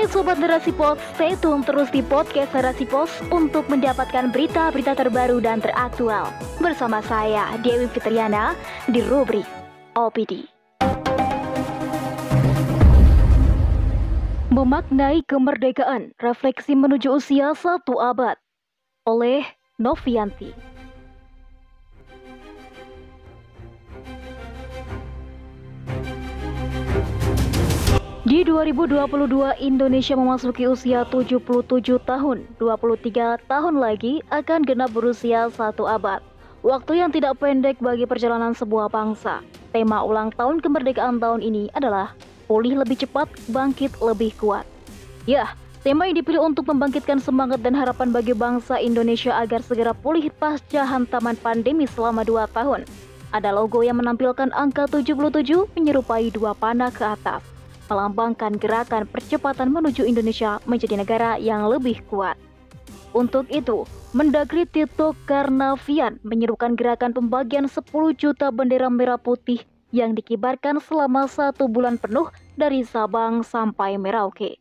Hai Sobat Narasi Pos, stay tune terus di podcast Narasi Pos untuk mendapatkan berita-berita terbaru dan teraktual. Bersama saya, Dewi Fitriana, di rubrik OPD. Memaknai kemerdekaan, refleksi menuju usia satu abad oleh Novianti. Di 2022, Indonesia memasuki usia 77 tahun. 23 tahun lagi akan genap berusia satu abad. Waktu yang tidak pendek bagi perjalanan sebuah bangsa. Tema ulang tahun kemerdekaan tahun ini adalah pulih lebih cepat, bangkit lebih kuat. Ya, tema yang dipilih untuk membangkitkan semangat dan harapan bagi bangsa Indonesia agar segera pulih pasca hantaman pandemi selama dua tahun. Ada logo yang menampilkan angka 77 menyerupai dua panah ke atas melambangkan gerakan percepatan menuju Indonesia menjadi negara yang lebih kuat. Untuk itu, Mendagri Tito Karnavian menyerukan gerakan pembagian 10 juta bendera merah putih yang dikibarkan selama satu bulan penuh dari Sabang sampai Merauke.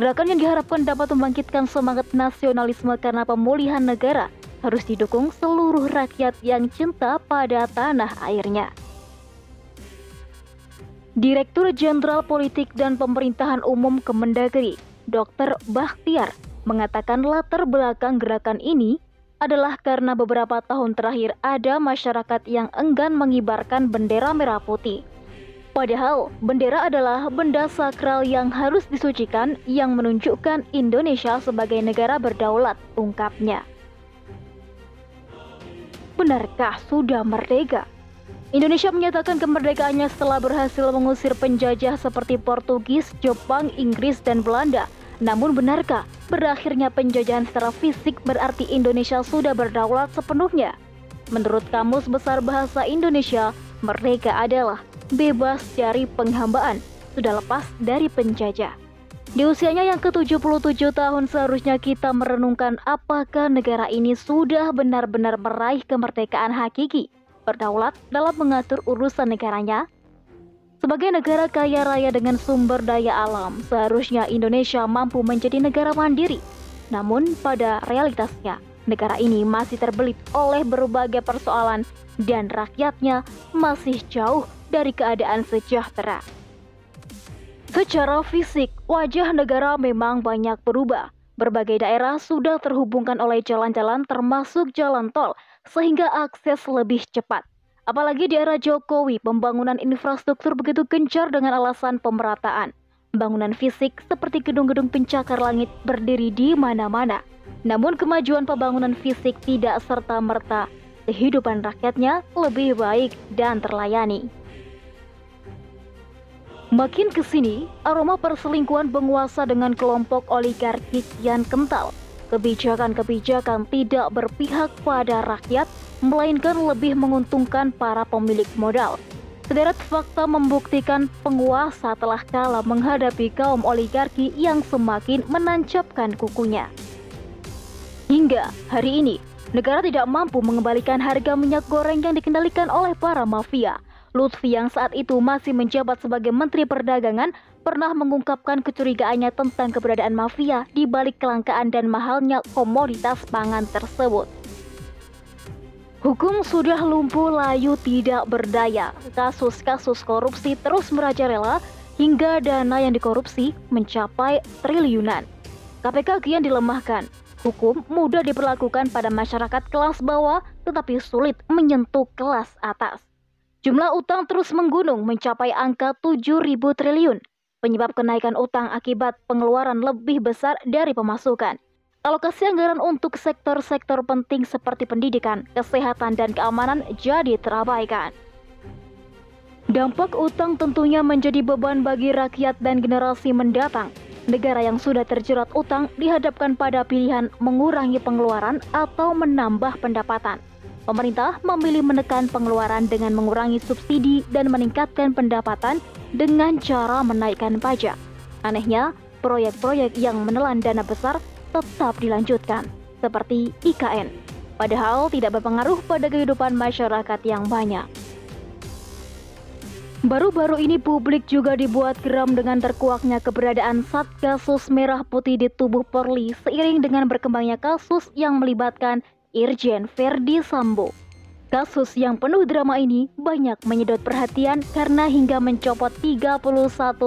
Gerakan yang diharapkan dapat membangkitkan semangat nasionalisme karena pemulihan negara harus didukung seluruh rakyat yang cinta pada tanah airnya. Direktur Jenderal Politik dan Pemerintahan Umum Kemendagri, Dr. Bahtiar, mengatakan latar belakang gerakan ini adalah karena beberapa tahun terakhir ada masyarakat yang enggan mengibarkan bendera merah putih. Padahal, bendera adalah benda sakral yang harus disucikan yang menunjukkan Indonesia sebagai negara berdaulat, ungkapnya. Benarkah sudah merdeka? Indonesia menyatakan kemerdekaannya setelah berhasil mengusir penjajah seperti Portugis, Jepang, Inggris, dan Belanda. Namun benarkah berakhirnya penjajahan secara fisik berarti Indonesia sudah berdaulat sepenuhnya? Menurut Kamus Besar Bahasa Indonesia, merdeka adalah bebas dari penghambaan, sudah lepas dari penjajah. Di usianya yang ke-77 tahun seharusnya kita merenungkan apakah negara ini sudah benar-benar meraih kemerdekaan hakiki berdaulat dalam mengatur urusan negaranya? Sebagai negara kaya raya dengan sumber daya alam, seharusnya Indonesia mampu menjadi negara mandiri. Namun pada realitasnya, negara ini masih terbelit oleh berbagai persoalan dan rakyatnya masih jauh dari keadaan sejahtera. Secara fisik, wajah negara memang banyak berubah. Berbagai daerah sudah terhubungkan oleh jalan-jalan termasuk jalan tol sehingga akses lebih cepat. Apalagi di era Jokowi, pembangunan infrastruktur begitu gencar dengan alasan pemerataan. Bangunan fisik seperti gedung-gedung pencakar langit berdiri di mana-mana. Namun kemajuan pembangunan fisik tidak serta-merta kehidupan rakyatnya lebih baik dan terlayani. Makin ke sini, aroma perselingkuhan penguasa dengan kelompok oligarki kian kental kebijakan-kebijakan tidak berpihak pada rakyat, melainkan lebih menguntungkan para pemilik modal. Sederet fakta membuktikan penguasa telah kalah menghadapi kaum oligarki yang semakin menancapkan kukunya. Hingga hari ini, negara tidak mampu mengembalikan harga minyak goreng yang dikendalikan oleh para mafia. Lutfi yang saat itu masih menjabat sebagai Menteri Perdagangan pernah mengungkapkan kecurigaannya tentang keberadaan mafia di balik kelangkaan dan mahalnya komoditas pangan tersebut. Hukum sudah lumpuh layu tidak berdaya. Kasus-kasus korupsi terus merajalela hingga dana yang dikorupsi mencapai triliunan. KPK kian dilemahkan. Hukum mudah diperlakukan pada masyarakat kelas bawah tetapi sulit menyentuh kelas atas. Jumlah utang terus menggunung mencapai angka 7.000 triliun. Penyebab kenaikan utang akibat pengeluaran lebih besar dari pemasukan. Alokasi anggaran untuk sektor-sektor penting seperti pendidikan, kesehatan, dan keamanan jadi terabaikan. Dampak utang tentunya menjadi beban bagi rakyat dan generasi mendatang. Negara yang sudah terjerat utang dihadapkan pada pilihan mengurangi pengeluaran atau menambah pendapatan. Pemerintah memilih menekan pengeluaran dengan mengurangi subsidi dan meningkatkan pendapatan dengan cara menaikkan pajak. Anehnya, proyek-proyek yang menelan dana besar tetap dilanjutkan, seperti IKN, padahal tidak berpengaruh pada kehidupan masyarakat yang banyak. Baru-baru ini publik juga dibuat geram dengan terkuaknya keberadaan Satgasus Merah Putih di tubuh Polri seiring dengan berkembangnya kasus yang melibatkan Irjen Verdi Sambo. Kasus yang penuh drama ini banyak menyedot perhatian karena hingga mencopot 31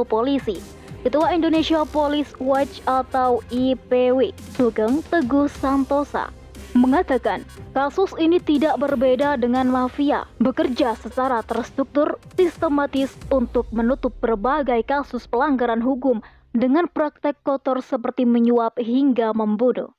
polisi. Ketua Indonesia Police Watch atau IPW, Sugeng Teguh Santosa, mengatakan kasus ini tidak berbeda dengan mafia, bekerja secara terstruktur, sistematis untuk menutup berbagai kasus pelanggaran hukum dengan praktek kotor seperti menyuap hingga membunuh.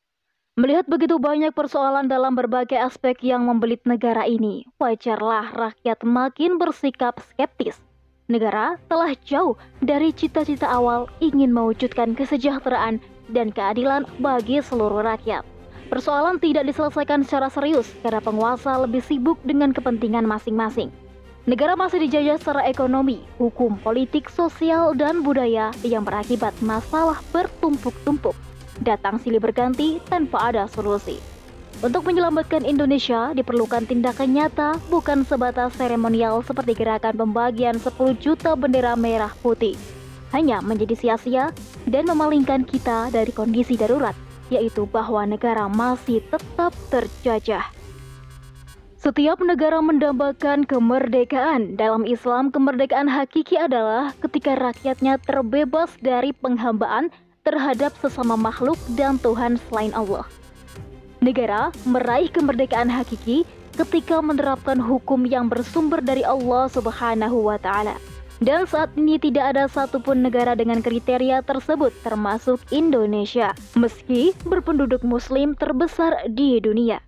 Melihat begitu banyak persoalan dalam berbagai aspek yang membelit negara ini, wajarlah rakyat makin bersikap skeptis. Negara telah jauh dari cita-cita awal ingin mewujudkan kesejahteraan dan keadilan bagi seluruh rakyat. Persoalan tidak diselesaikan secara serius karena penguasa lebih sibuk dengan kepentingan masing-masing. Negara masih dijajah secara ekonomi, hukum, politik, sosial, dan budaya yang berakibat masalah bertumpuk-tumpuk. Datang silih berganti tanpa ada solusi. Untuk menyelamatkan Indonesia diperlukan tindakan nyata bukan sebatas seremonial seperti gerakan pembagian 10 juta bendera merah putih. Hanya menjadi sia-sia dan memalingkan kita dari kondisi darurat yaitu bahwa negara masih tetap terjajah. Setiap negara mendambakan kemerdekaan. Dalam Islam, kemerdekaan hakiki adalah ketika rakyatnya terbebas dari penghambaan terhadap sesama makhluk dan Tuhan selain Allah. Negara meraih kemerdekaan hakiki ketika menerapkan hukum yang bersumber dari Allah Subhanahu wa taala. Dan saat ini tidak ada satupun negara dengan kriteria tersebut termasuk Indonesia, meski berpenduduk muslim terbesar di dunia.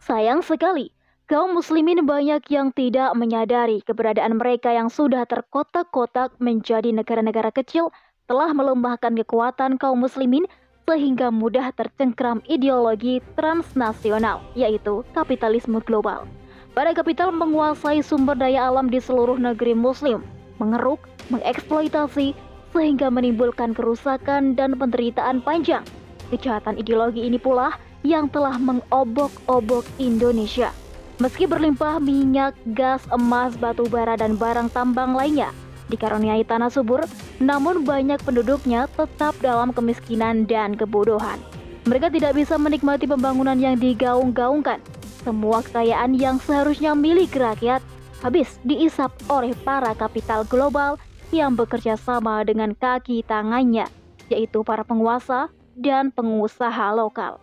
Sayang sekali, kaum muslimin banyak yang tidak menyadari keberadaan mereka yang sudah terkotak-kotak menjadi negara-negara kecil telah melembahkan kekuatan kaum muslimin sehingga mudah tercengkram ideologi transnasional, yaitu kapitalisme global. Para kapital menguasai sumber daya alam di seluruh negeri muslim, mengeruk, mengeksploitasi, sehingga menimbulkan kerusakan dan penderitaan panjang. Kejahatan ideologi ini pula yang telah mengobok-obok Indonesia. Meski berlimpah minyak, gas, emas, batu bara, dan barang tambang lainnya, dikaruniai tanah subur, namun banyak penduduknya tetap dalam kemiskinan dan kebodohan. Mereka tidak bisa menikmati pembangunan yang digaung-gaungkan. Semua kekayaan yang seharusnya milik rakyat habis diisap oleh para kapital global yang bekerja sama dengan kaki tangannya, yaitu para penguasa dan pengusaha lokal.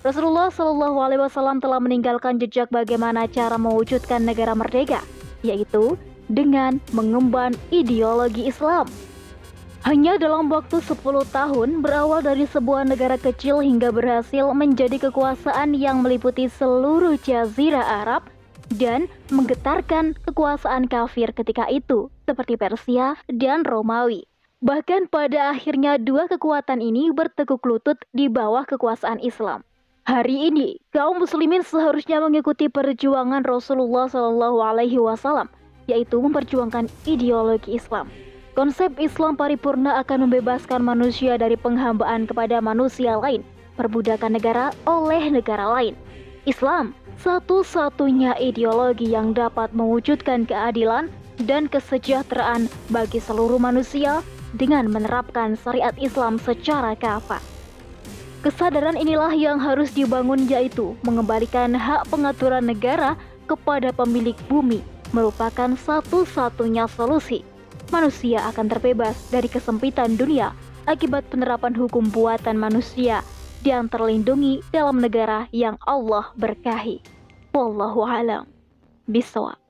Rasulullah Shallallahu Alaihi Wasallam telah meninggalkan jejak bagaimana cara mewujudkan negara merdeka, yaitu dengan mengemban ideologi Islam. Hanya dalam waktu 10 tahun berawal dari sebuah negara kecil hingga berhasil menjadi kekuasaan yang meliputi seluruh jazirah Arab dan menggetarkan kekuasaan kafir ketika itu, seperti Persia dan Romawi. Bahkan pada akhirnya dua kekuatan ini bertekuk lutut di bawah kekuasaan Islam. Hari ini, kaum muslimin seharusnya mengikuti perjuangan Rasulullah Wasallam, yaitu memperjuangkan ideologi Islam. Konsep Islam paripurna akan membebaskan manusia dari penghambaan kepada manusia lain, perbudakan negara oleh negara lain. Islam satu-satunya ideologi yang dapat mewujudkan keadilan dan kesejahteraan bagi seluruh manusia dengan menerapkan syariat Islam secara kafah. Kesadaran inilah yang harus dibangun yaitu mengembalikan hak pengaturan negara kepada pemilik bumi merupakan satu-satunya solusi. Manusia akan terbebas dari kesempitan dunia akibat penerapan hukum buatan manusia dan terlindungi dalam negara yang Allah berkahi. Wallahu alam bisawab.